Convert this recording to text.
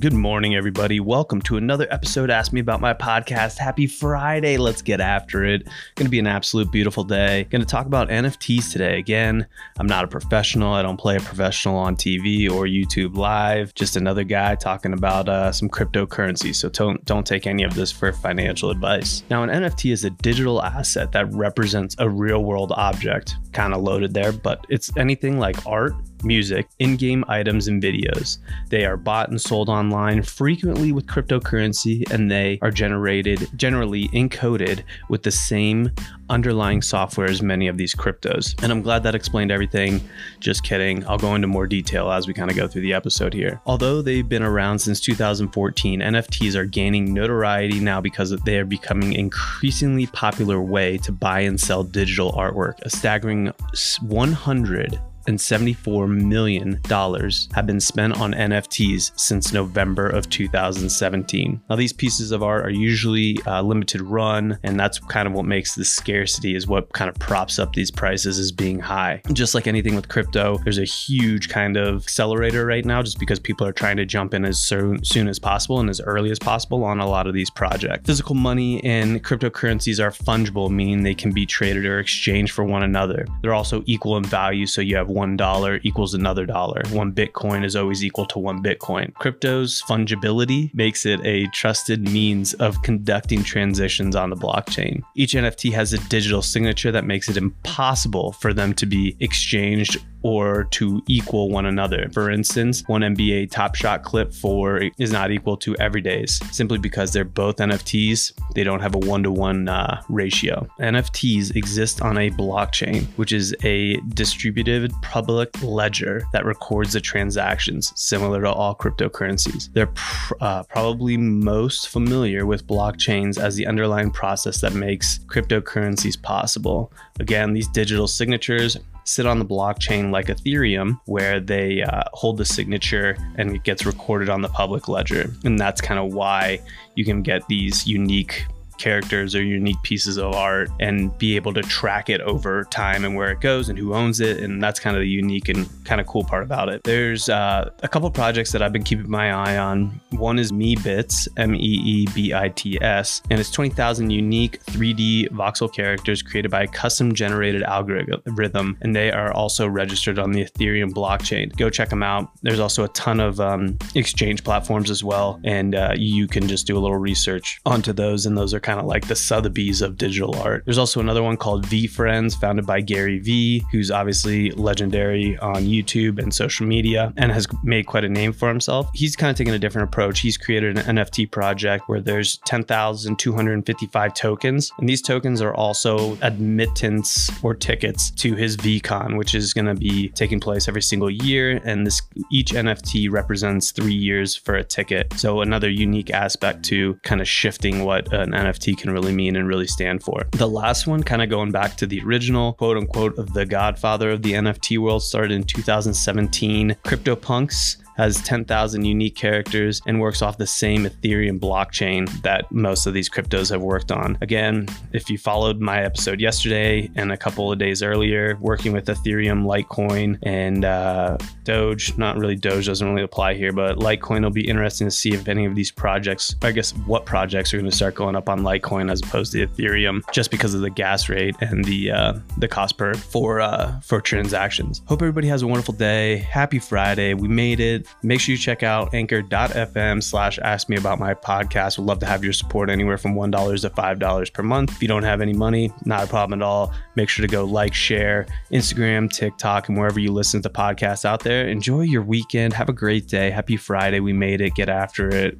Good morning, everybody. Welcome to another episode. Ask me about my podcast. Happy Friday. Let's get after it. Going to be an absolute beautiful day. Going to talk about NFTs today. Again, I'm not a professional. I don't play a professional on TV or YouTube Live. Just another guy talking about uh, some cryptocurrency. So don't don't take any of this for financial advice. Now, an NFT is a digital asset that represents a real world object. Kind of loaded there, but it's anything like art, music, in game items, and videos. They are bought and sold online frequently with cryptocurrency, and they are generated generally encoded with the same underlying software as many of these cryptos. And I'm glad that explained everything. Just kidding. I'll go into more detail as we kind of go through the episode here. Although they've been around since 2014, NFTs are gaining notoriety now because they are becoming increasingly popular way to buy and sell digital artwork. A staggering 100 and $74 million have been spent on NFTs since November of 2017. Now, these pieces of art are usually uh, limited run, and that's kind of what makes the scarcity is what kind of props up these prices as being high. Just like anything with crypto, there's a huge kind of accelerator right now just because people are trying to jump in as soon, soon as possible and as early as possible on a lot of these projects. Physical money and cryptocurrencies are fungible, meaning they can be traded or exchanged for one another. They're also equal in value, so you have one dollar equals another dollar. One Bitcoin is always equal to one Bitcoin. Crypto's fungibility makes it a trusted means of conducting transitions on the blockchain. Each NFT has a digital signature that makes it impossible for them to be exchanged or to equal one another. For instance, one NBA Top Shot clip for is not equal to Everyday's simply because they're both NFTs. They don't have a one to one ratio. NFTs exist on a blockchain, which is a distributed public ledger that records the transactions, similar to all cryptocurrencies. They're pr- uh, probably most familiar with blockchains as the underlying process that makes cryptocurrencies possible. Again, these digital signatures sit on the blockchain like Ethereum, where they uh, hold the signature and it gets recorded on the public ledger. And that's kind of why you can get these unique characters or unique pieces of art and be able to track it over time and where it goes and who owns it. And that's kind of the unique and kind of cool part about it. There's uh, a couple projects that I've been keeping my eye on. One is Meebits, M E E B I T S, and it's 20,000 unique 3D voxel characters created by a custom generated algorithm. And they are also registered on the Ethereum blockchain. Go check them out. There's also a ton of um, exchange platforms as well. And uh, you can just do a little research onto those. And those are kind of like the Sotheby's of digital art. There's also another one called VeeFriends, founded by Gary Vee, who's obviously legendary on YouTube and social media and has made quite a name for himself. He's kind of taken a different approach. He's created an NFT project where there's 10,255 tokens, and these tokens are also admittance or tickets to his VeeCon, which is going to be taking place every single year. And this each NFT represents three years for a ticket. So another unique aspect to kind of shifting what an NFT NFT can really mean and really stand for. The last one, kind of going back to the original quote unquote of the godfather of the NFT world, started in 2017. CryptoPunks has 10,000 unique characters and works off the same Ethereum blockchain that most of these cryptos have worked on. Again, if you followed my episode yesterday and a couple of days earlier, working with Ethereum, Litecoin, and uh, Doge, not really Doge doesn't really apply here, but Litecoin will be interesting to see if any of these projects, I guess what projects are going to start going up on Litecoin as opposed to Ethereum, just because of the gas rate and the uh, the cost per for uh, for transactions. Hope everybody has a wonderful day. Happy Friday. We made it. Make sure you check out anchor.fm slash ask me about my podcast. Would love to have your support anywhere from $1 to $5 per month. If you don't have any money, not a problem at all. Make sure to go like, share, Instagram, TikTok, and wherever you listen to the podcast out there. Enjoy your weekend. Have a great day. Happy Friday. We made it. Get after it.